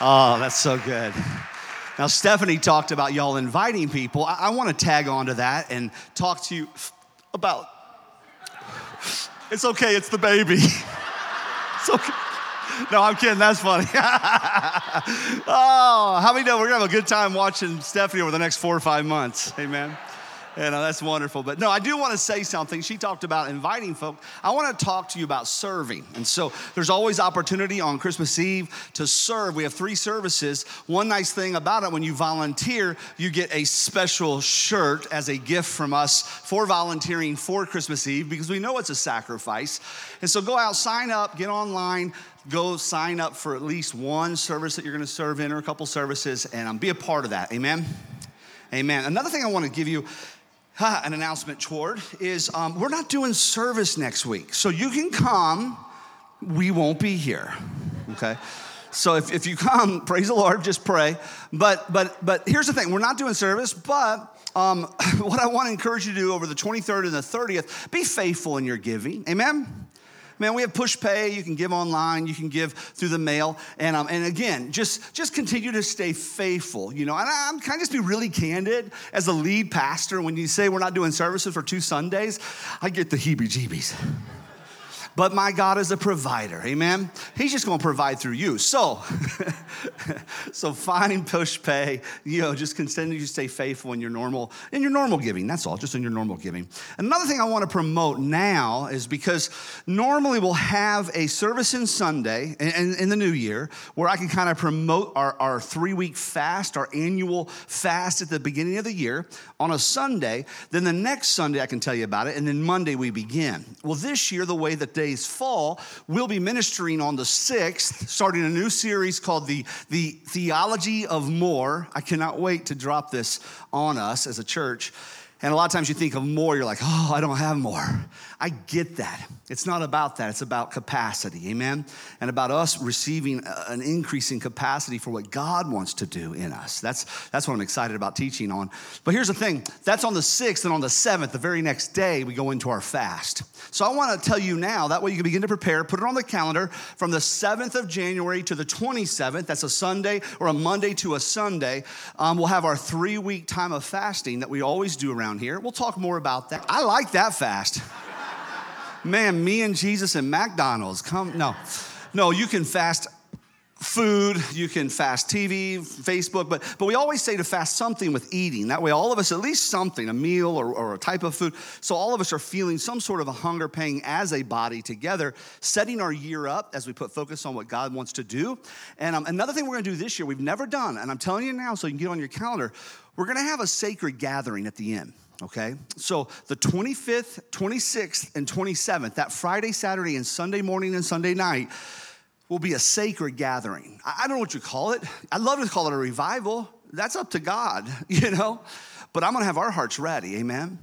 Oh, that's so good. Now, Stephanie talked about y'all inviting people. I, I want to tag on to that and talk to you about. It's okay, it's the baby. it's okay. No, I'm kidding. That's funny. oh, how many know we're gonna have a good time watching Stephanie over the next four or five months? Amen. And uh, that's wonderful. But no, I do want to say something. She talked about inviting folk. I want to talk to you about serving. And so there's always opportunity on Christmas Eve to serve. We have three services. One nice thing about it, when you volunteer, you get a special shirt as a gift from us for volunteering for Christmas Eve because we know it's a sacrifice. And so go out, sign up, get online, go sign up for at least one service that you're going to serve in or a couple services and um, be a part of that. Amen. Amen. Another thing I want to give you an announcement toward is um, we're not doing service next week. So you can come, we won't be here. Okay? So if, if you come, praise the Lord, just pray. But but but here's the thing: we're not doing service, but um, what I want to encourage you to do over the 23rd and the 30th, be faithful in your giving. Amen. Man, we have Pushpay. You can give online. You can give through the mail. And, um, and again, just, just continue to stay faithful. You know, and I'm kind of just be really candid as a lead pastor. When you say we're not doing services for two Sundays, I get the heebie jeebies but my God is a provider. Amen. He's just going to provide through you. So, so find Pushpay. You know, just continue to stay faithful in your normal in your normal giving. That's all. Just in your normal giving. Another thing I want to promote now is because normally we'll have a service in Sunday in, in the new year where I can kind of promote our, our three week fast, our annual fast at the beginning of the year on a Sunday. Then the next Sunday I can tell you about it, and then Monday we begin. Well, this year the way that days fall, we'll be ministering on the 6th, starting a new series called the, the Theology of More. I cannot wait to drop this on us as a church. And a lot of times you think of more, you're like, oh, I don't have more. I get that. It's not about that. It's about capacity, amen? And about us receiving an increasing capacity for what God wants to do in us. That's, that's what I'm excited about teaching on. But here's the thing that's on the 6th, and on the 7th, the very next day, we go into our fast. So I want to tell you now, that way you can begin to prepare, put it on the calendar from the 7th of January to the 27th. That's a Sunday or a Monday to a Sunday. Um, we'll have our three week time of fasting that we always do around here. We'll talk more about that. I like that fast. Man, me and Jesus and McDonald's. Come, no. No, you can fast food, you can fast TV, Facebook, but, but we always say to fast something with eating. That way, all of us, at least something, a meal or, or a type of food. So, all of us are feeling some sort of a hunger pang as a body together, setting our year up as we put focus on what God wants to do. And um, another thing we're gonna do this year, we've never done, and I'm telling you now so you can get on your calendar, we're gonna have a sacred gathering at the end okay? So the 25th, 26th, and 27th, that Friday, Saturday, and Sunday morning and Sunday night, will be a sacred gathering. I don't know what you call it. I'd love to call it a revival. That's up to God, you know? But I'm gonna have our hearts ready, amen?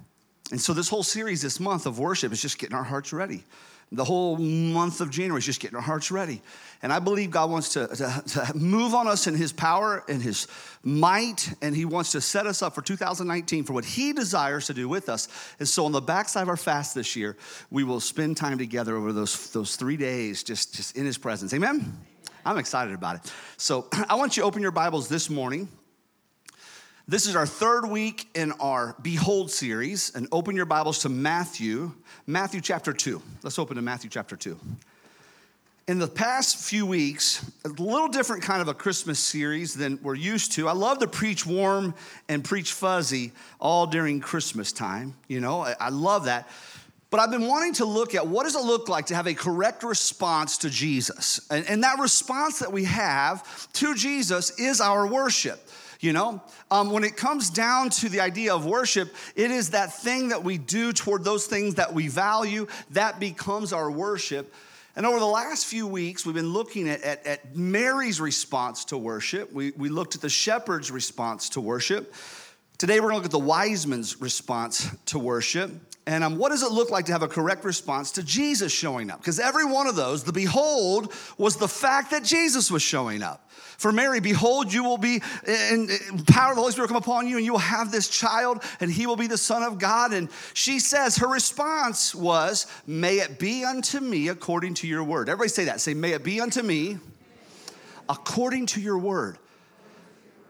And so this whole series this month of worship is just getting our hearts ready. The whole month of January is just getting our hearts ready. And I believe God wants to, to, to, move on us in His power and His might, and He wants to set us up for 2019 for what He desires to do with us. And so, on the backside of our fast this year, we will spend time together over those, those three days just, just in His presence. Amen? I'm excited about it. So, I want you to open your Bibles this morning this is our third week in our Behold series, and open your Bibles to Matthew, Matthew chapter 2. Let's open to Matthew chapter 2. In the past few weeks, a little different kind of a Christmas series than we're used to. I love to preach warm and preach fuzzy all during Christmas time. You know, I love that. But I've been wanting to look at what does it look like to have a correct response to Jesus? And, and that response that we have to Jesus is our worship. You know, um, when it comes down to the idea of worship, it is that thing that we do toward those things that we value that becomes our worship. And over the last few weeks, we've been looking at, at, at Mary's response to worship. We, we looked at the shepherd's response to worship. Today, we're gonna look at the wise men's response to worship. And um, what does it look like to have a correct response to Jesus showing up? Because every one of those, the behold, was the fact that Jesus was showing up. For Mary, behold, you will be in power of the Holy Spirit come upon you, and you will have this child, and he will be the Son of God. And she says, her response was, May it be unto me according to your word. Everybody say that. Say, May it be unto me according to your word.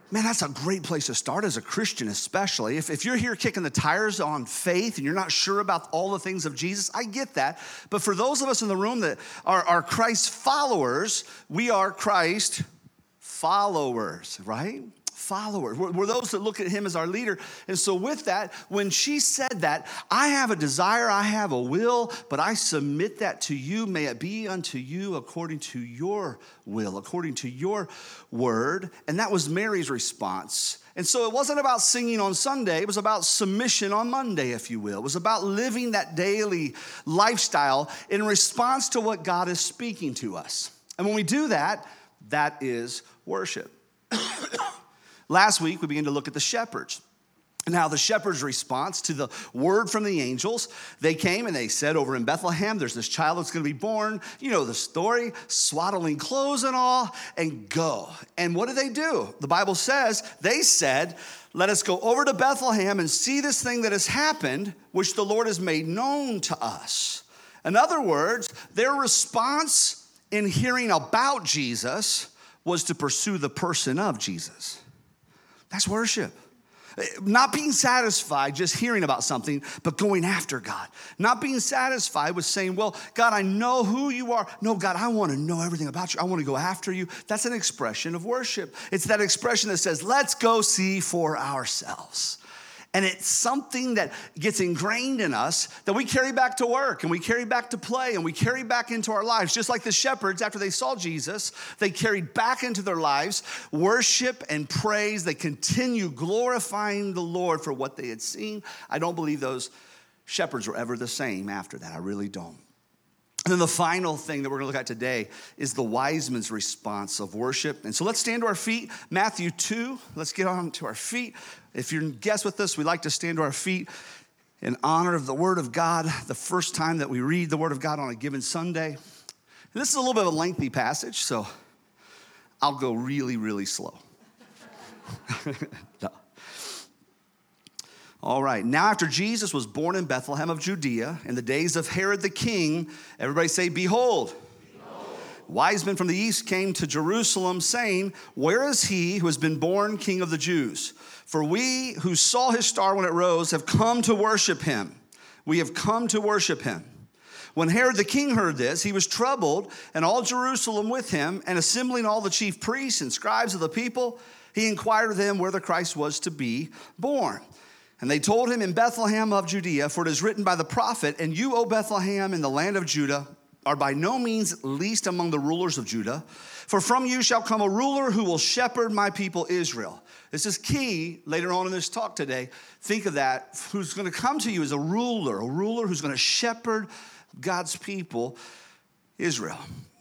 Man, that's a great place to start as a Christian, especially. If, if you're here kicking the tires on faith and you're not sure about all the things of Jesus, I get that. But for those of us in the room that are, are Christ followers, we are Christ followers, right? Followers. We're, we're, those that look at him as our leader. And so, with that, when she said that, I have a desire, I have a will, but I submit that to you. May it be unto you according to your will, according to your word. And that was Mary's response. And so it wasn't about singing on Sunday, it was about submission on Monday, if you will. It was about living that daily lifestyle in response to what God is speaking to us. And when we do that, that is worship. Last week, we began to look at the shepherds. Now, the shepherds' response to the word from the angels, they came and they said, Over in Bethlehem, there's this child that's gonna be born. You know the story, swaddling clothes and all, and go. And what did they do? The Bible says, they said, Let us go over to Bethlehem and see this thing that has happened, which the Lord has made known to us. In other words, their response in hearing about Jesus was to pursue the person of Jesus. That's worship. Not being satisfied just hearing about something, but going after God. Not being satisfied with saying, Well, God, I know who you are. No, God, I want to know everything about you. I want to go after you. That's an expression of worship. It's that expression that says, Let's go see for ourselves. And it's something that gets ingrained in us that we carry back to work and we carry back to play and we carry back into our lives. Just like the shepherds, after they saw Jesus, they carried back into their lives worship and praise. They continue glorifying the Lord for what they had seen. I don't believe those shepherds were ever the same after that. I really don't. And then the final thing that we're going to look at today is the wise men's response of worship. And so let's stand to our feet. Matthew 2, let's get on to our feet. If you're guest with us, we like to stand to our feet in honor of the Word of God, the first time that we read the Word of God on a given Sunday. And this is a little bit of a lengthy passage, so I'll go really, really slow. no. All right, now after Jesus was born in Bethlehem of Judea in the days of Herod the king, everybody say, Behold. Wise men from the east came to Jerusalem saying, Where is he who has been born king of the Jews? For we who saw his star when it rose have come to worship him. We have come to worship him. When Herod the king heard this, he was troubled, and all Jerusalem with him, and assembling all the chief priests and scribes of the people, he inquired of them where the Christ was to be born. And they told him in Bethlehem of Judea, for it is written by the prophet, And you, O Bethlehem, in the land of Judah, are by no means least among the rulers of Judah, for from you shall come a ruler who will shepherd my people Israel. This is key later on in this talk today. Think of that. Who's going to come to you as a ruler, a ruler who's going to shepherd God's people, Israel.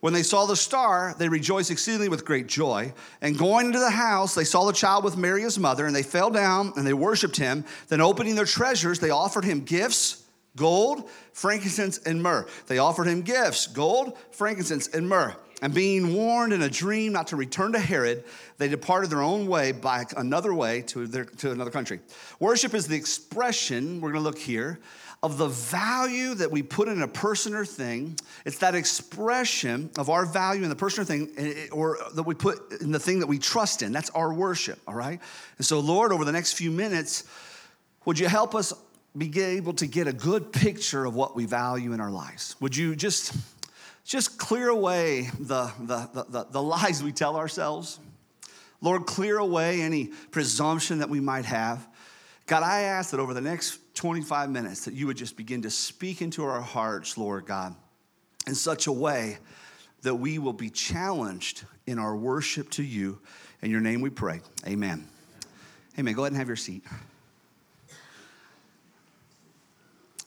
When they saw the star, they rejoiced exceedingly with great joy. And going into the house, they saw the child with Mary, his mother, and they fell down and they worshiped him. Then, opening their treasures, they offered him gifts gold, frankincense, and myrrh. They offered him gifts gold, frankincense, and myrrh. And being warned in a dream not to return to Herod, they departed their own way by another way to, their, to another country. Worship is the expression, we're gonna look here, of the value that we put in a person or thing. It's that expression of our value in the person or thing, eh, or that we put in the thing that we trust in. That's our worship, all right? And so, Lord, over the next few minutes, would you help us be able to get a good picture of what we value in our lives. Would you just, just clear away the, the, the, the, lies we tell ourselves? Lord, clear away any presumption that we might have. God, I ask that over the next 25 minutes that you would just begin to speak into our hearts, Lord God, in such a way that we will be challenged in our worship to you. In your name we pray. Amen. Amen. Go ahead and have your seat.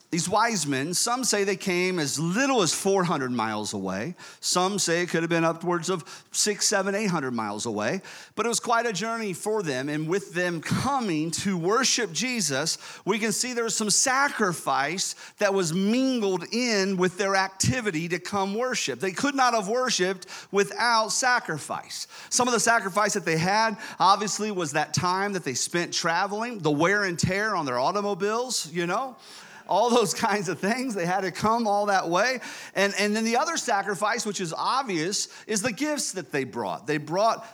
These wise men, some say they came as little as 400 miles away. Some say it could have been upwards of six, seven, 800 miles away. But it was quite a journey for them. And with them coming to worship Jesus, we can see there was some sacrifice that was mingled in with their activity to come worship. They could not have worshiped without sacrifice. Some of the sacrifice that they had, obviously, was that time that they spent traveling, the wear and tear on their automobiles, you know all those kinds of things. They had to come all that way. And, and then the other sacrifice, which is obvious, is the gifts that they brought. They brought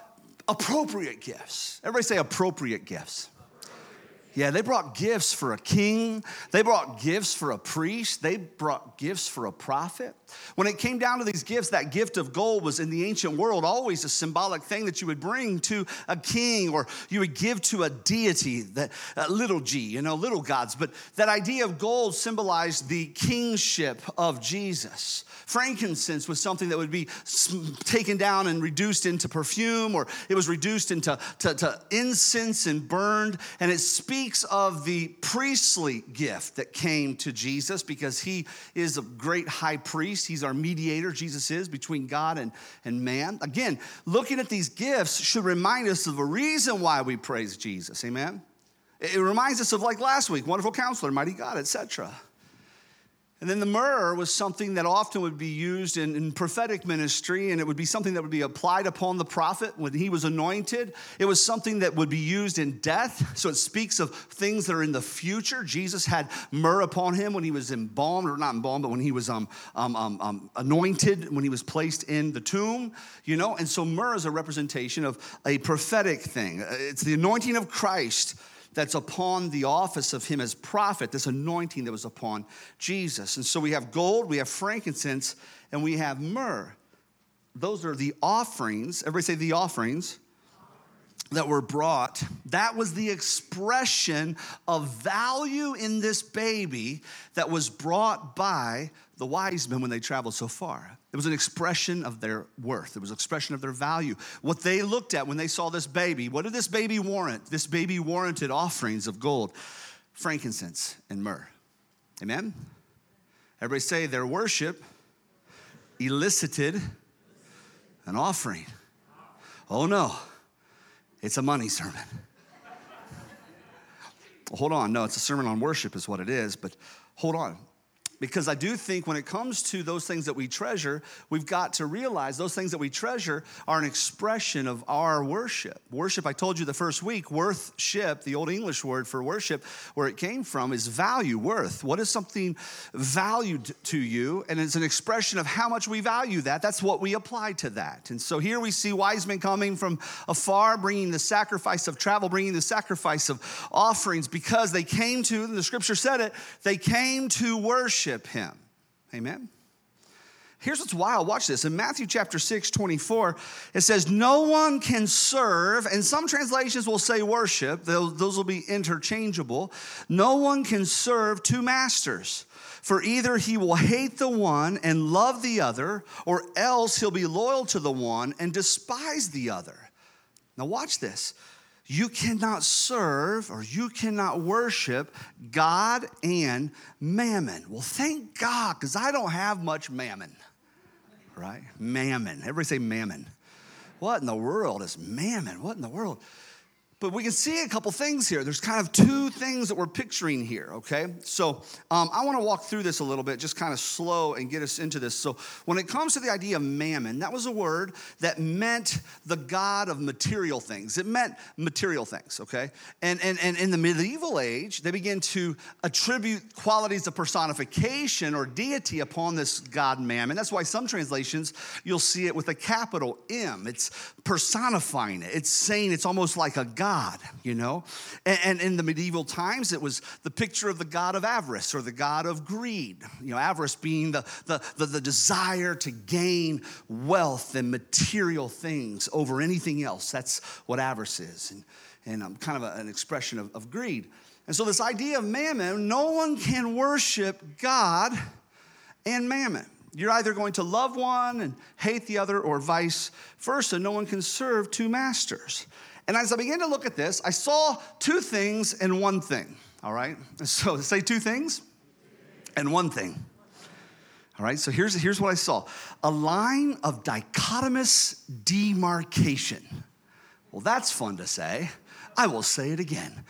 appropriate gifts. Everybody say appropriate gifts. Yeah, they brought gifts for a king. They brought gifts for a priest. They brought gifts for a prophet. When it came down to these gifts, that gift of gold was in the ancient world always a symbolic thing that you would bring to a king or you would give to a deity, that little g, you know, little gods. But that idea of gold symbolized the kingship of Jesus. Frankincense was something that would be taken down and reduced into perfume, or it was reduced into to, to incense and burned. And it speaks of the priestly gift that came to Jesus because he is a great high priest. He's our mediator, Jesus is, between God and, and man. Again, looking at these gifts should remind us of the reason why we praise Jesus. Amen. It reminds us of like last week, wonderful counselor, mighty God, etc. And then the myrrh was something that often would be used in, in, prophetic ministry, and it would be something that would be applied upon the prophet when he was anointed. It was something that would be used in death. So it speaks of things that are in the future. Jesus had myrrh upon him when he was embalmed, or not embalmed, but when he was um, um, um, um anointed, when he was placed in the tomb, you know? And so myrrh is a representation of a prophetic thing. It's the anointing of Christ that's upon the office of him as prophet, this anointing that was upon Jesus. And so we have gold, we have frankincense, and we have myrrh. Those are the offerings. Everybody say the offerings that were brought, that was the expression of value in this baby that was brought by the wise men when they traveled so far. It was an expression of their worth, it was an expression of their value. What they looked at when they saw this baby, what did this baby warrant? This baby warranted offerings of gold, frankincense, and myrrh. Amen? Everybody say their worship elicited an offering. Oh no, it's a money sermon. hold on, no, it's a sermon on worship, is what it is, but hold on. Because I do think when it comes to those things that we treasure, we've got to realize those things that we treasure are an expression of our worship. Worship, I told you the first week, worthship, the old English word for worship, where it came from, is value, worth. What is something valued to you? And it's an expression of how much we value that. That's what we apply to that. And so here we see wise men coming from afar, bringing the sacrifice of travel, bringing the sacrifice of offerings, because they came to, the scripture said it, they came to worship worship him. Amen. Here's what's wild. Watch this. In Matthew chapter 6, 24, it says, No one can serve, and some translations will say worship, those, those will be interchangeable. No one can serve two masters, for either he will hate the one and love the other, or else he'll be loyal to the one and despise the other. Now, watch this you cannot serve or you cannot worship God and mammon. Well, thank God, because I don't have much mammon, right? Mammon. Everybody say mammon. What in the world is mammon? What in the world? But we can see a couple things here. There's kind of two things that we're picturing here, okay? So um, I want to walk through this a little bit, just kind of slow and get us into this. So when it comes to the idea of mammon, that was a word that meant the God of material things. It meant material things, okay? And, and, and in the medieval age, they began to attribute qualities of personification or deity upon this God mammon. That's why some translations, you'll see it with a capital M. It's personifying it, it's saying it's almost like a God God, you know? And, and, in the medieval times, it was the picture of the God of avarice or the God of greed. You know, avarice being the, the, the, the desire to gain wealth and material things over anything else. That's what avarice is. And, and um, kind of a, an expression of, of greed. And so, this idea of mammon, no one can worship God and mammon. You're either going to love one and hate the other, or vice versa. No one can serve two masters. And as I began to look at this, I saw two things in one thing, all right? So say two things and one thing. All right, so here's, here's what I saw a line of dichotomous demarcation. Well, that's fun to say. I will say it again.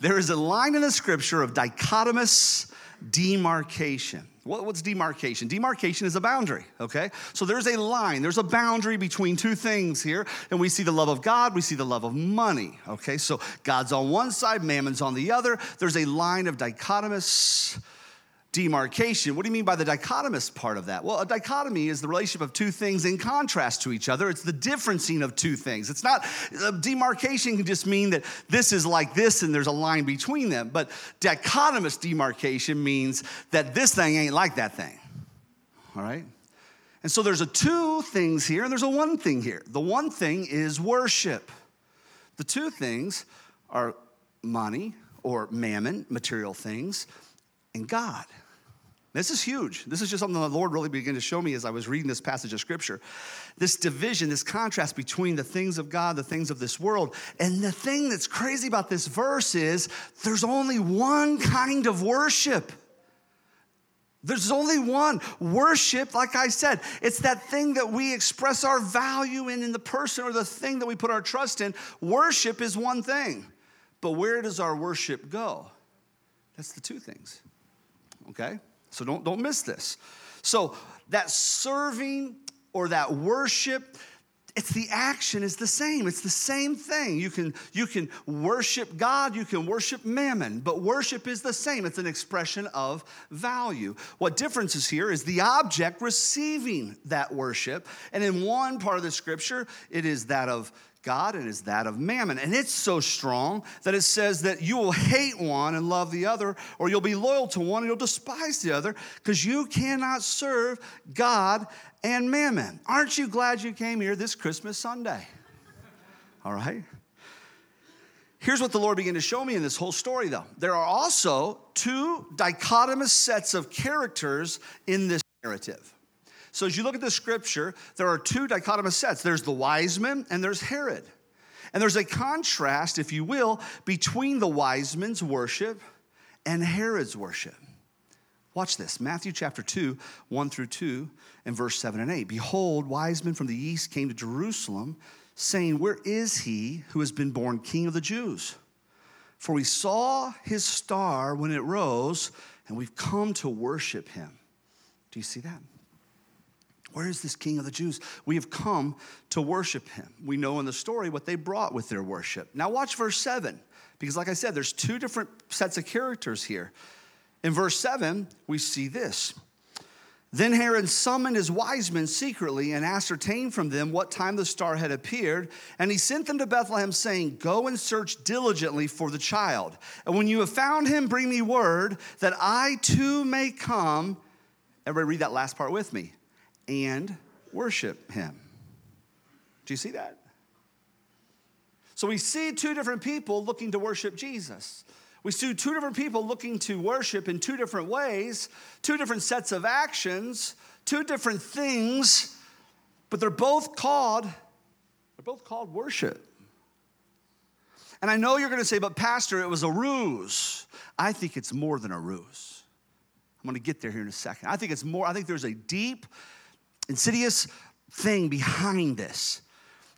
There is a line in the scripture of dichotomous demarcation. What's demarcation? Demarcation is a boundary, okay? So there's a line, there's a boundary between two things here, and we see the love of God, we see the love of money, okay? So God's on one side, mammon's on the other. There's a line of dichotomous demarcation. What do you mean by the dichotomous part of that? Well, a dichotomy is the relationship of two things in contrast to each other. It's the differencing of two things. It's not, uh, demarcation can just mean that this is like this and there's a line between them. But dichotomous demarcation means that this thing ain't like that thing. All right? And so there's a two things here and there's a one thing here. The one thing is worship. The two things are money or mammon, material things, and God. This is huge. This is just something the Lord really began to show me as I was reading this passage of scripture. This division, this contrast between the things of God, the things of this world. And the thing that's crazy about this verse is there's only one kind of worship. There's only one. Worship, like I said, it's that thing that we express our value in in the person or the thing that we put our trust in. Worship is one thing. But where does our worship go? That's the two things. Okay? So don't, don't miss this. So that serving or that worship, it's the action is the same. It's the same thing. You can you can worship god you can worship mammon but worship is the same. It's an expression of value. What difference is here is the object receiving that worship. And in one part of the scripture it is that of God and is that of mammon. And it's so strong that it says that you will hate one and love the other, or you'll be loyal to one and you'll despise the other, because you cannot serve God and mammon. Aren't you glad you came here this Christmas Sunday? All right? Here's what the Lord began to show me in this whole story, though. There are also two dichotomous sets of characters in this narrative. So as you look at the scripture, there are two dichotomous sets there's the wise men and there's Herod. And there's a contrast, if you will, between the wise men's worship and Herod's worship. Watch this Matthew chapter 2, 1 through 2, and verse 7 and 8. Behold, wise men from the east came to Jerusalem, saying, Where is he who has been born king of the Jews? For we saw his star when it rose, and we've come to worship him. Do you see that? Where is this king of the Jews? We have come to worship him. We know in the story what they brought with their worship. Now, watch verse 7, because like I said, there's two different sets of characters here. In verse 7, we see this. Then Herod summoned his wise men secretly and ascertained from them what time the star had appeared. And he sent them to Bethlehem, saying, Go and search diligently for the child. And when you have found him, bring me word that I too may come. Everybody, read that last part with me and worship him. Do you see that? So we see two different people looking to worship Jesus. We see two different people looking to worship in two different ways, two different sets of actions, two different things, but they're both called they're both called worship. And I know you're going to say, but Pastor, it was a ruse. I think it's more than a ruse. I'm going to get there here in a second. I think it's more, I think there's a deep insidious thing behind this.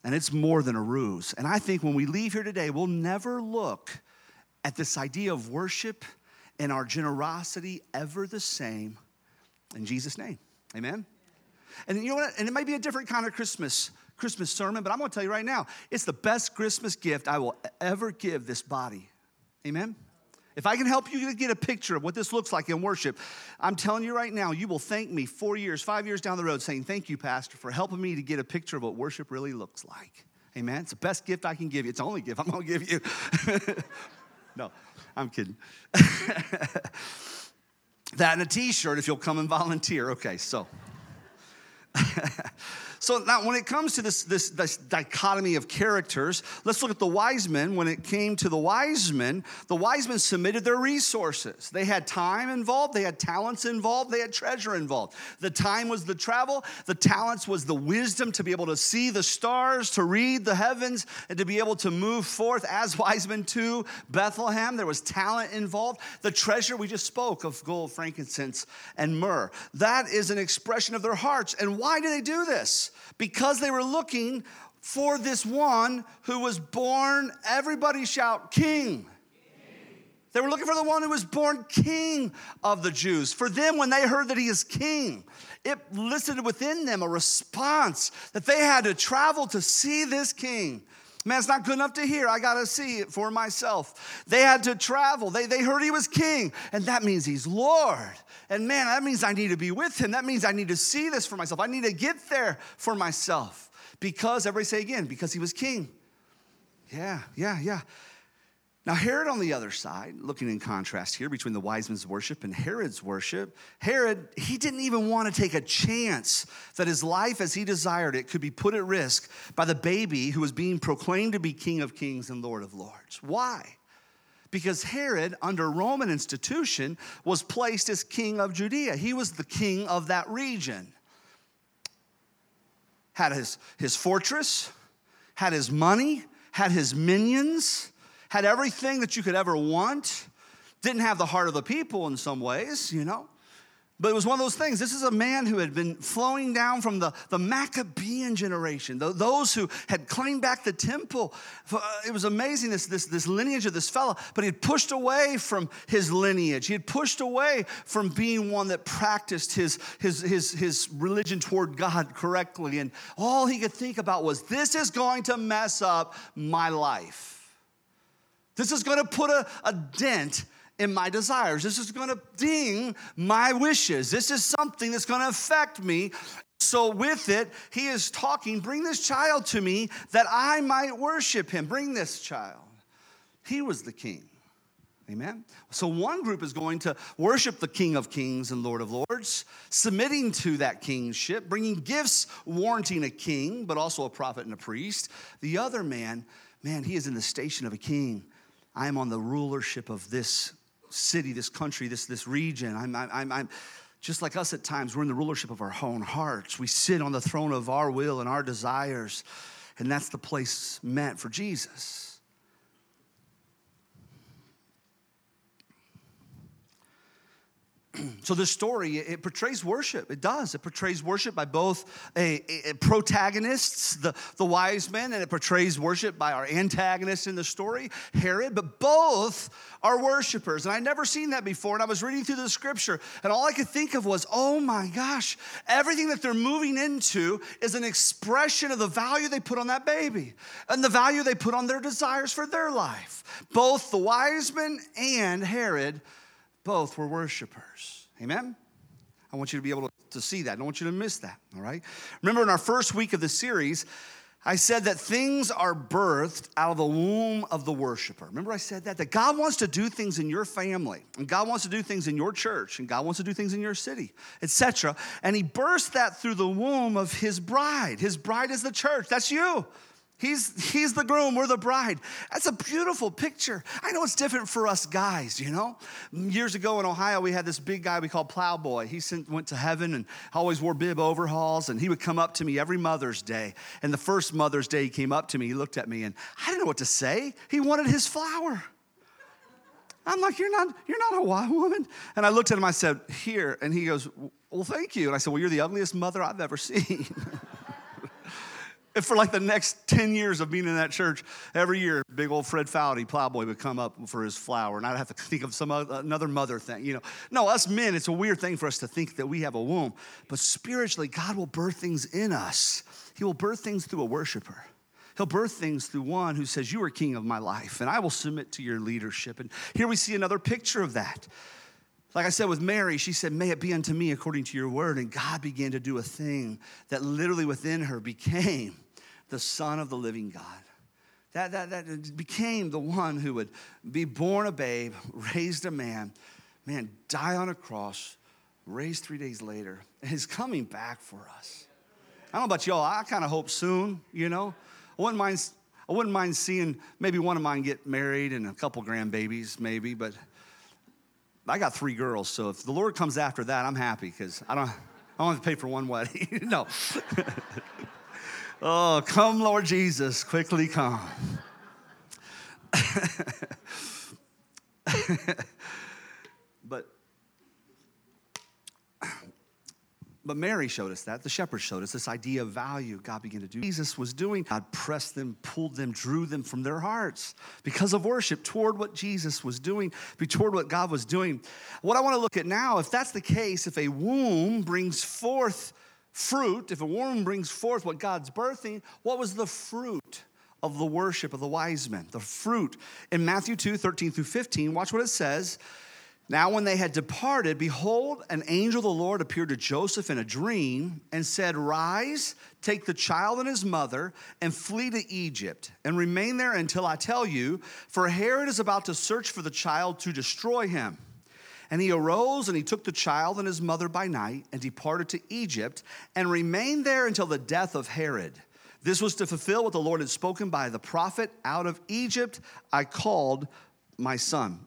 And it's more than a ruse. And I think when we leave here today, we'll never look at this idea of worship and our generosity ever the same in Jesus' name. Amen. And you know what? And it might be a different kind of Christmas Christmas sermon, but I'm going to tell you right now, it's the best Christmas gift I will ever give this body. Amen. If I can help you get a picture of what this looks like in worship, I'm telling you right now, you will thank me four years, five years down the road saying, Thank you, Pastor, for helping me to get a picture of what worship really looks like. Amen. It's the best gift I can give you. It's the only gift I'm going to give you. no, I'm kidding. that and a t shirt if you'll come and volunteer. Okay, so. So now when it comes to this, this, this dichotomy of characters, let's look at the wise men. When it came to the wise men, the wise men submitted their resources. They had time involved, they had talents involved, they had treasure involved. The time was the travel, the talents was the wisdom to be able to see the stars, to read the heavens, and to be able to move forth as wise men to Bethlehem. There was talent involved. The treasure we just spoke of gold, frankincense, and myrrh. That is an expression of their hearts. And why do they do this? Because they were looking for this one who was born, everybody shout, King. They were looking for the one who was born king of the Jews. For them, when they heard that he is king, it elicited within them a response that they had to travel to see this king. Man, it's not good enough to hear. I got to see it for myself. They had to travel. They, they heard he was king, and that means he's Lord. And man, that means I need to be with him. That means I need to see this for myself. I need to get there for myself. Because, everybody say again, because he was king. Yeah, yeah, yeah. Now, Herod on the other side, looking in contrast here between the wise men's worship and Herod's worship, Herod, he didn't even want to take a chance that his life as he desired it could be put at risk by the baby who was being proclaimed to be King of Kings and Lord of Lords. Why? Because Herod, under Roman institution, was placed as king of Judea. He was the king of that region. Had his, his fortress, had his money, had his minions had everything that you could ever want, didn't have the heart of the people in some ways, you know. But it was one of those things. This is a man who had been flowing down from the, the Maccabean generation, those who had claimed back the temple. Uh, it was amazing, this, this, this lineage of this fellow, but he had pushed away from his lineage. He had pushed away from being one that practiced his, his, his, his religion toward God correctly. And all he could think about was, this is going to mess up my life. This is gonna put a, a dent in my desires. This is gonna ding my wishes. This is something that's gonna affect me. So, with it, he is talking, bring this child to me that I might worship him. Bring this child. He was the king. Amen. So, one group is going to worship the King of Kings and Lord of Lords, submitting to that kingship, bringing gifts warranting a king, but also a prophet and a priest. The other man, man, he is in the station of a king I am on the rulership of this city, this country, this, this region. I'm, I'm, I'm, just like us at times, we're in the rulership of our own hearts. We sit on the throne of our will and our desires, and that's the place meant for Jesus. so this story it portrays worship. It does. It portrays worship by both a, a, protagonists the, the wise men and it portrays worship by our antagonists in the story herod but both are worshipers. And i never seen that before and i was reading through the scripture and all i could think of was oh my gosh everything that they're moving into is an expression of the value they put on that baby and the value they put on their desires for their life. Both the wise men and herod both were worshipers. Amen? I want you to be able to see that. I don't want you to miss that, all right? Remember, in our first week of the series, I said that things are birthed out of the womb of the worshiper. Remember, I said that? That God wants to do things in your family, and God wants to do things in your church, and God wants to do things in your city, etc. And He burst that through the womb of His bride. His bride is the church. That's you. He's, he's the groom, we're the bride. That's a beautiful picture. I know it's different for us guys, you know? Years ago in Ohio, we had this big guy we called Plowboy. He sent, went to heaven and always wore bib overhauls, and he would come up to me every Mother's Day. And the first Mother's Day he came up to me, he looked at me, and I didn't know what to say. He wanted his flower. I'm like, you're not, you're not a wild woman. And I looked at him, I said, here. And he goes, well, thank you. And I said, well, you're the ugliest mother I've ever seen. And for like the next 10 years of being in that church, every year, big old Fred Fowdy, plowboy, would come up for his flower. And I'd have to think of some other, another mother thing, you know. No, us men, it's a weird thing for us to think that we have a womb. But spiritually, God will birth things in us. He will birth things through a worshiper. He'll birth things through one who says, You are king of my life, and I will submit to your leadership. And here we see another picture of that. Like I said with Mary, she said, May it be unto me according to your word. And God began to do a thing that literally within her became the Son of the living God. That, that, that became the one who would be born a babe, raised a man, man, die on a cross, raised three days later, and is coming back for us. I don't know about y'all, I kind of hope soon, you know. I wouldn't mind I wouldn't mind seeing maybe one of mine get married and a couple grandbabies, maybe, but I got three girls, so if the Lord comes after that, I'm happy because I don't, I don't have to pay for one wedding. no. oh, come, Lord Jesus, quickly come. but But Mary showed us that. The shepherds showed us this idea of value God began to do. Jesus was doing. God pressed them, pulled them, drew them from their hearts because of worship toward what Jesus was doing, toward what God was doing. What I want to look at now, if that's the case, if a womb brings forth fruit, if a womb brings forth what God's birthing, what was the fruit? Of the worship of the wise men, the fruit. In Matthew 2 13 through 15, watch what it says. Now, when they had departed, behold, an angel of the Lord appeared to Joseph in a dream and said, Rise, take the child and his mother, and flee to Egypt, and remain there until I tell you, for Herod is about to search for the child to destroy him. And he arose and he took the child and his mother by night and departed to Egypt and remained there until the death of Herod. This was to fulfill what the Lord had spoken by the prophet Out of Egypt I called my son.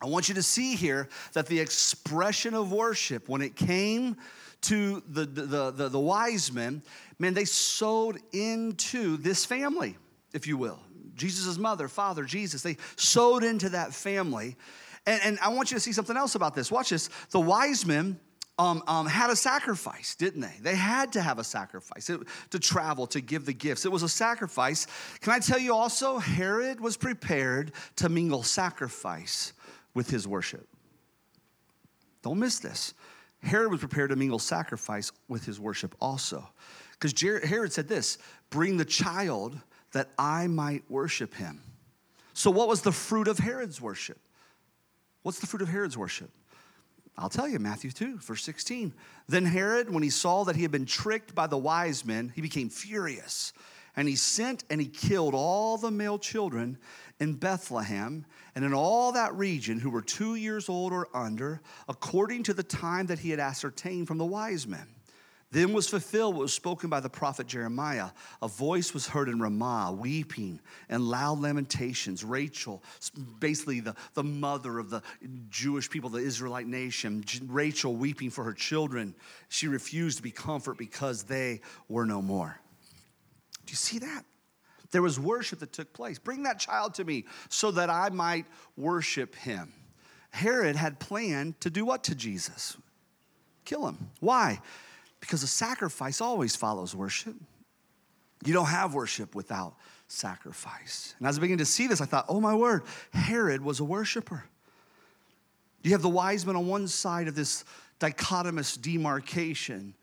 I want you to see here that the expression of worship, when it came to the, the, the, the, wise men, man, they sowed into this family, if you will. Jesus' mother, father, Jesus, they sowed into that family. And, and I want you to see something else about this. Watch this. The wise men um, um, had a sacrifice, didn't they? They had to have a sacrifice it, to travel, to give the gifts. It was a sacrifice. Can I tell you also, Herod was prepared to mingle sacrifice with his worship. Don't miss this. Herod was prepared to mingle sacrifice with his worship also. Because Herod said this bring the child that I might worship him. So, what was the fruit of Herod's worship? What's the fruit of Herod's worship? I'll tell you, Matthew 2, verse 16. Then Herod, when he saw that he had been tricked by the wise men, he became furious. And he sent and he killed all the male children in Bethlehem and in all that region who were two years old or under, according to the time that he had ascertained from the wise men. Then was fulfilled what was spoken by the prophet Jeremiah. A voice was heard in Ramah, weeping and loud lamentations. Rachel, basically the, the mother of the Jewish people, the Israelite nation, Rachel weeping for her children. She refused to be comforted because they were no more. Do you see that? There was worship that took place. Bring that child to me so that I might worship him. Herod had planned to do what to Jesus? Kill him. Why? Because a sacrifice always follows worship. You don't have worship without sacrifice. And as I began to see this, I thought, oh my word, Herod was a worshiper. You have the wise men on one side of this dichotomous demarcation,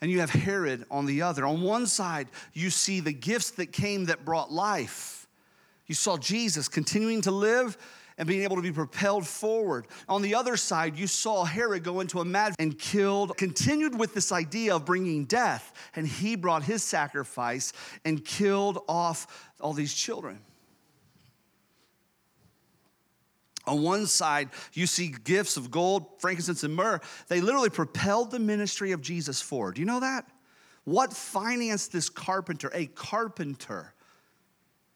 and you have Herod on the other. On one side, you see the gifts that came that brought life. You saw Jesus continuing to live and being able to be propelled forward. On the other side, you saw Herod go into a mad and killed, continued with this idea of bringing death, and he brought his sacrifice and killed off all these children. On one side, you see gifts of gold, frankincense, and myrrh. They literally propelled the ministry of Jesus forward. Do you know that? What financed this carpenter, a carpenter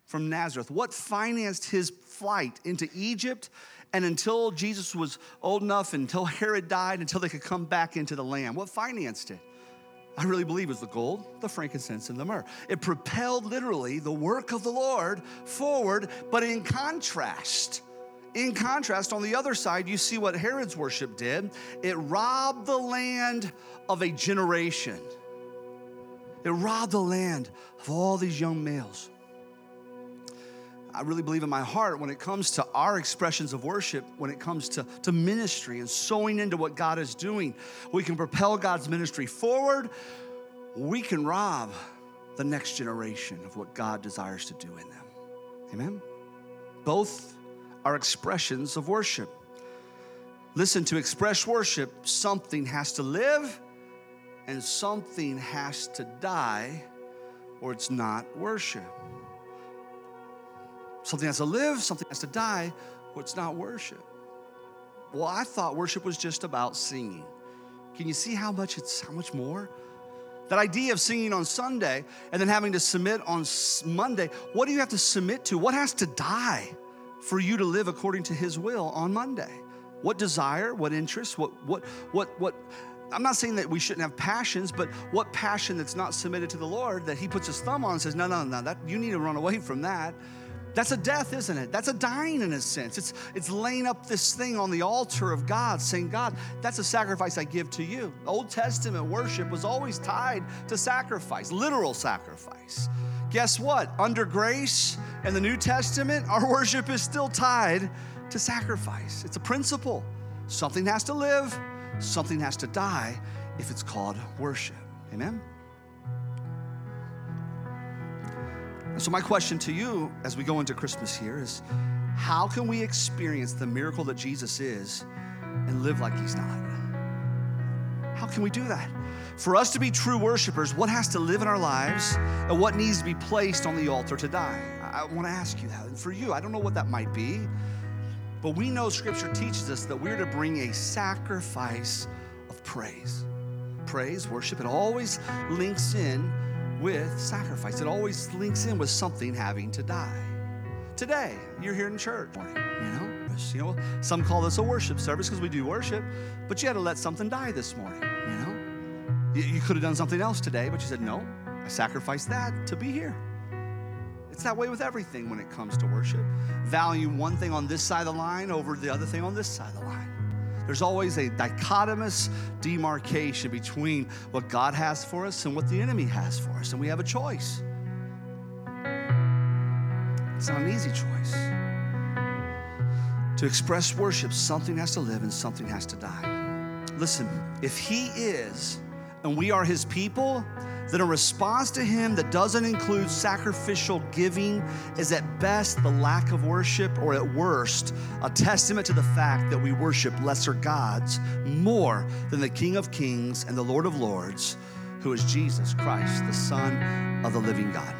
from Nazareth? What financed his flight into Egypt and until Jesus was old enough, until Herod died, until they could come back into the land? What financed it? I really believe it was the gold, the frankincense, and the myrrh. It propelled literally the work of the Lord forward, but in contrast, in contrast, on the other side, you see what Herod's worship did it robbed the land of a generation. It robbed the land of all these young males. I really believe in my heart when it comes to our expressions of worship, when it comes to, to ministry and sowing into what God is doing, we can propel God's ministry forward. We can rob the next generation of what God desires to do in them. Amen? Both are expressions of worship. Listen, to express worship, something has to live and something has to die, or it's not worship. Something has to live, something has to die, What's it's not worship. Well, I thought worship was just about singing. Can you see how much it's how much more? That idea of singing on Sunday and then having to submit on Monday, what do you have to submit to? What has to die for you to live according to His will on Monday? What desire, what interest, what, what, what, what, I'm not saying that we shouldn't have passions, but what passion that's not submitted to the Lord that He puts His thumb on and says, no, no, no, that, you need to run away from that. That's a death, isn't it? That's a dying in a sense. It's, it's laying up this thing on the altar of God, saying, God, that's a sacrifice I give to you. Old Testament worship was always tied to sacrifice, literal sacrifice. Guess what? Under grace and the New Testament, our worship is still tied to sacrifice. It's a principle. Something has to live, something has to die if it's called worship. Amen? And so, my question to you as we go into Christmas here is how can we experience the miracle that Jesus is and live like he's not? How can we do that? For us to be true worshipers, what has to live in our lives and what needs to be placed on the altar to die? I, I want to ask you that. And for you, I don't know what that might be, but we know Scripture teaches us that we're to bring a sacrifice of praise. Praise, worship, it always links in with sacrifice. It always links in with something having to die. Today, you're here in church, you know. You know, some call this a worship service because we do worship, but you had to let something die this morning. You know, you, you could have done something else today, but you said no. I sacrificed that to be here. It's that way with everything when it comes to worship. Value one thing on this side of the line over the other thing on this side of the line. There's always a dichotomous demarcation between what God has for us and what the enemy has for us, and we have a choice. It's not an easy choice. To express worship, something has to live and something has to die. Listen, if He is and we are His people, that a response to Him that doesn't include sacrificial giving is at best the lack of worship, or at worst, a testament to the fact that we worship lesser gods more than the King of Kings and the Lord of Lords, who is Jesus Christ, the Son of the living God.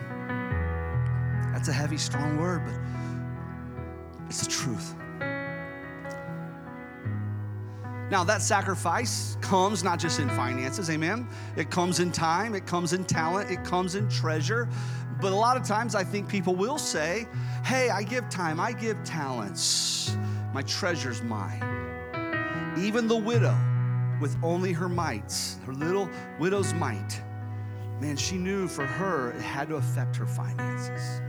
That's a heavy, strong word, but it's the truth. Now, that sacrifice comes not just in finances, amen? It comes in time, it comes in talent, it comes in treasure. But a lot of times I think people will say, hey, I give time, I give talents, my treasure's mine. Even the widow with only her mites, her little widow's mite, man, she knew for her it had to affect her finances.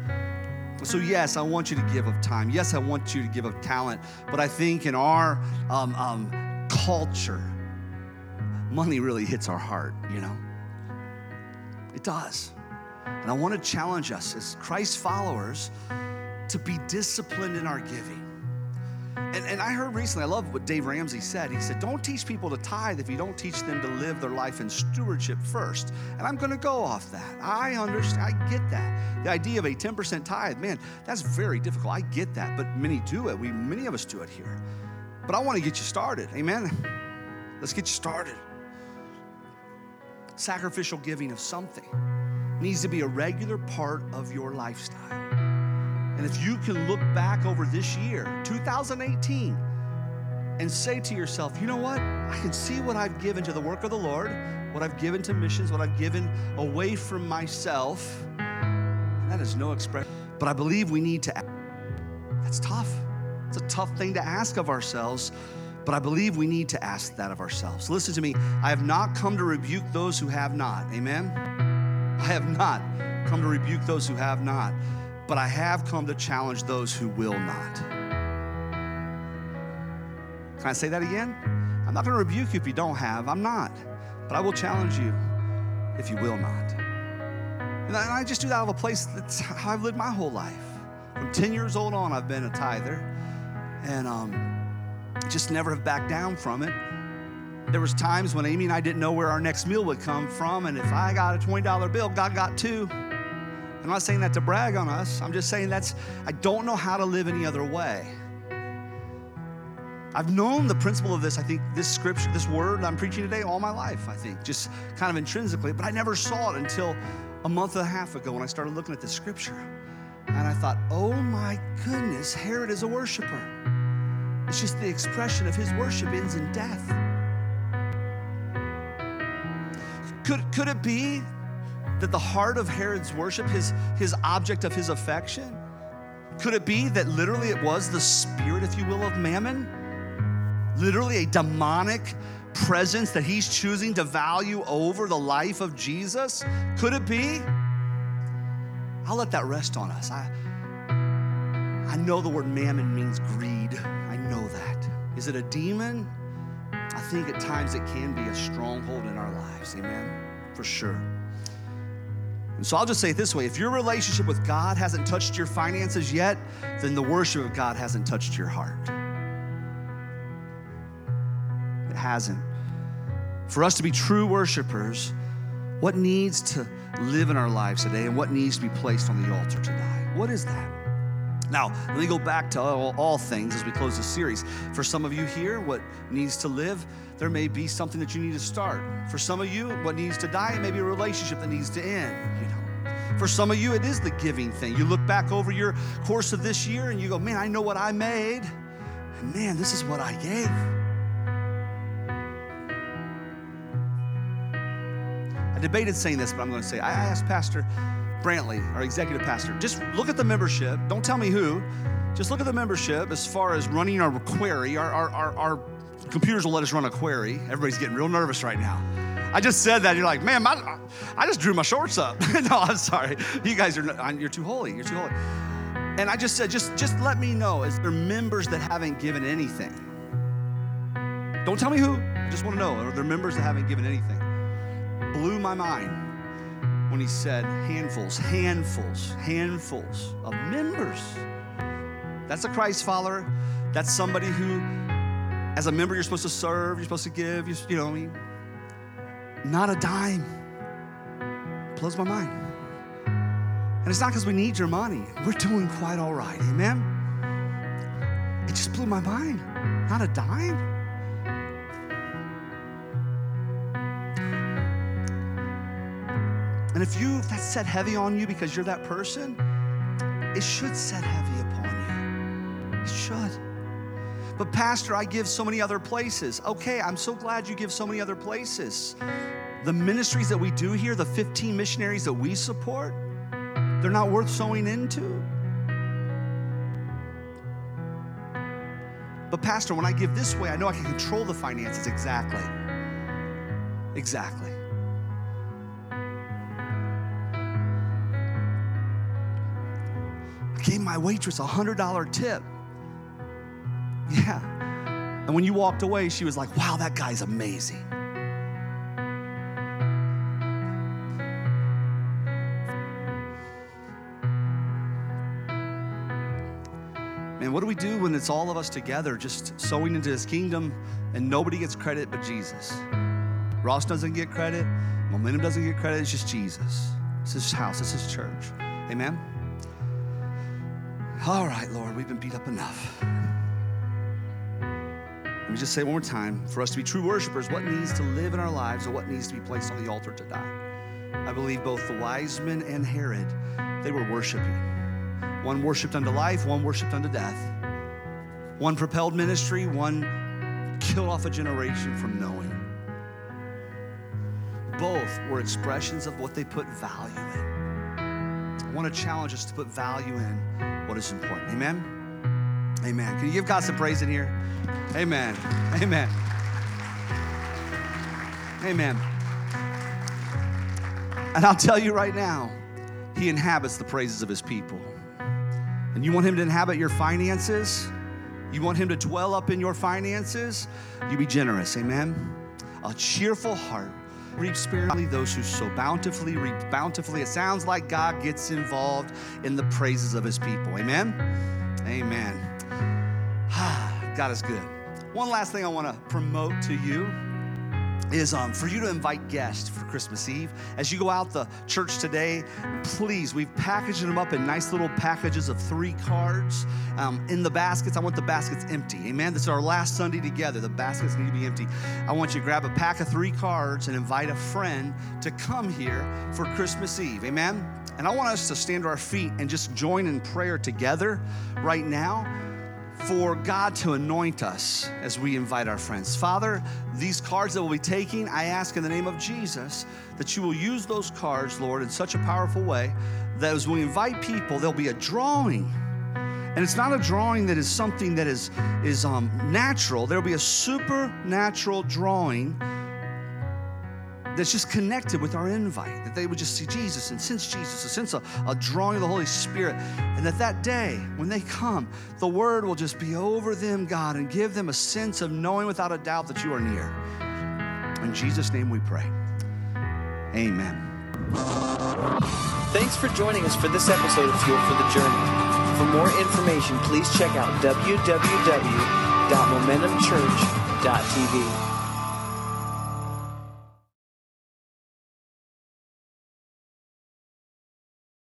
So, yes, I want you to give of time. Yes, I want you to give of talent. But I think in our um, um, culture, money really hits our heart, you know? It does. And I want to challenge us as Christ followers to be disciplined in our giving. And, and I heard recently, I love what Dave Ramsey said. He said, Don't teach people to tithe if you don't teach them to live their life in stewardship first. And I'm going to go off that. I understand, I get that. The idea of a 10% tithe, man, that's very difficult. I get that, but many do it. We, many of us do it here. But I want to get you started. Amen. Let's get you started. Sacrificial giving of something needs to be a regular part of your lifestyle. And if you can look back over this year, 2018, and say to yourself, you know what? I can see what I've given to the work of the Lord, what I've given to missions, what I've given away from myself. And that is no expression. But I believe we need to. act. That's tough. It's a tough thing to ask of ourselves, but I believe we need to ask that of ourselves. Listen to me. I have not come to rebuke those who have not. Amen? I have not come to rebuke those who have not, but I have come to challenge those who will not. Can I say that again? I'm not going to rebuke you if you don't have. I'm not. But I will challenge you if you will not. And I just do that out of a place that's how I've lived my whole life. From 10 years old on, I've been a tither and um, just never have backed down from it. There was times when Amy and I didn't know where our next meal would come from, and if I got a $20 bill, God got two. I'm not saying that to brag on us. I'm just saying that's, I don't know how to live any other way. I've known the principle of this, I think, this scripture, this word I'm preaching today all my life, I think, just kind of intrinsically, but I never saw it until a month and a half ago when I started looking at the scripture. And I thought, oh my goodness, Herod is a worshiper. It's just the expression of his worship ends in death. Could, could it be that the heart of Herod's worship, his, his object of his affection, could it be that literally it was the spirit, if you will, of mammon? Literally a demonic presence that he's choosing to value over the life of Jesus? Could it be? I'll let that rest on us. I, I know the word mammon means greed. Know that. Is it a demon? I think at times it can be a stronghold in our lives. Amen. For sure. And so I'll just say it this way if your relationship with God hasn't touched your finances yet, then the worship of God hasn't touched your heart. It hasn't. For us to be true worshipers, what needs to live in our lives today and what needs to be placed on the altar tonight? What is that? Now, let me go back to all, all, things as we close the series. For some of you here, what needs to live, there may be something that you need to start. For some of you, what needs to die, it may be a relationship that needs to end. You know, for some of you, it is the giving thing. You look back over your course of this year and you go, man, I know what I made. And man, this is what I gave. I debated saying this, but I'm going to say, I asked Pastor Brantley, our executive pastor, just look at the membership. Don't tell me who. Just look at the membership as far as running our query. Our, our, our, our computers will let us run a query. Everybody's getting real nervous right now. I just said that. You're like, man, my, I just drew my shorts up. no, I'm sorry. You guys are, you're too holy. You're too holy. And I just said, just, just let me know. Is there members that haven't given anything? Don't tell me who. I just want to know. Are there members that haven't given anything? Blew my mind when he said handfuls, handfuls, handfuls of members. That's a Christ follower. That's somebody who, as a member, you're supposed to serve, you're supposed to give, you, you know, I mean, not a dime. Blows my mind. And it's not because we need your money. We're doing quite all right. Amen? It just blew my mind. Not a dime. And if you if that set heavy on you because you're that person, it should set heavy upon you. It should. But pastor, I give so many other places. Okay, I'm so glad you give so many other places. The ministries that we do here, the 15 missionaries that we support, they're not worth sowing into. But pastor, when I give this way, I know I can control the finances exactly. Exactly. My waitress a $100 tip. Yeah. And when you walked away, she was like, wow, that guy's amazing. Man, what do we do when it's all of us together just sowing into his kingdom and nobody gets credit but Jesus? Ross doesn't get credit, Momentum doesn't get credit, it's just Jesus. It's his house, it's his church. Amen? All right, Lord, we've been beat up enough. Let me just say one more time for us to be true worshipers, what needs to live in our lives or what needs to be placed on the altar to die? I believe both the wise men and Herod, they were worshiping. One worshiped unto life, one worshiped unto death. One propelled ministry, one killed off a generation from knowing. Both were expressions of what they put value in. I want to challenge us to put value in what is important. Amen? Amen. Can you give God some praise in here? Amen. Amen. Amen. And I'll tell you right now, He inhabits the praises of His people. And you want Him to inhabit your finances? You want Him to dwell up in your finances? You be generous. Amen. A cheerful heart reap sparingly, those who sow bountifully reap bountifully. It sounds like God gets involved in the praises of his people. Amen? Amen. God is good. One last thing I want to promote to you is um, for you to invite guests for Christmas Eve. As you go out the church today, please, we've packaged them up in nice little packages of three cards. Um, in the baskets, I want the baskets empty. Amen. This is our last Sunday together. The baskets need to be empty. I want you to grab a pack of three cards and invite a friend to come here for Christmas Eve. Amen. And I want us to stand to our feet and just join in prayer together right now for God to anoint us as we invite our friends. Father, these cards that we'll be taking, I ask in the name of Jesus that you will use those cards, Lord, in such a powerful way that as we invite people, there'll be a drawing. And it's not a drawing that is something that is, is um, natural. There'll be a supernatural drawing that's just connected with our invite, that they would just see Jesus and sense Jesus, a sense of a drawing of the Holy Spirit. And that that day, when they come, the word will just be over them, God, and give them a sense of knowing without a doubt that you are near. In Jesus' name we pray. Amen. Thanks for joining us for this episode of Fuel for the Journey. For more information, please check out www.momentumchurch.tv.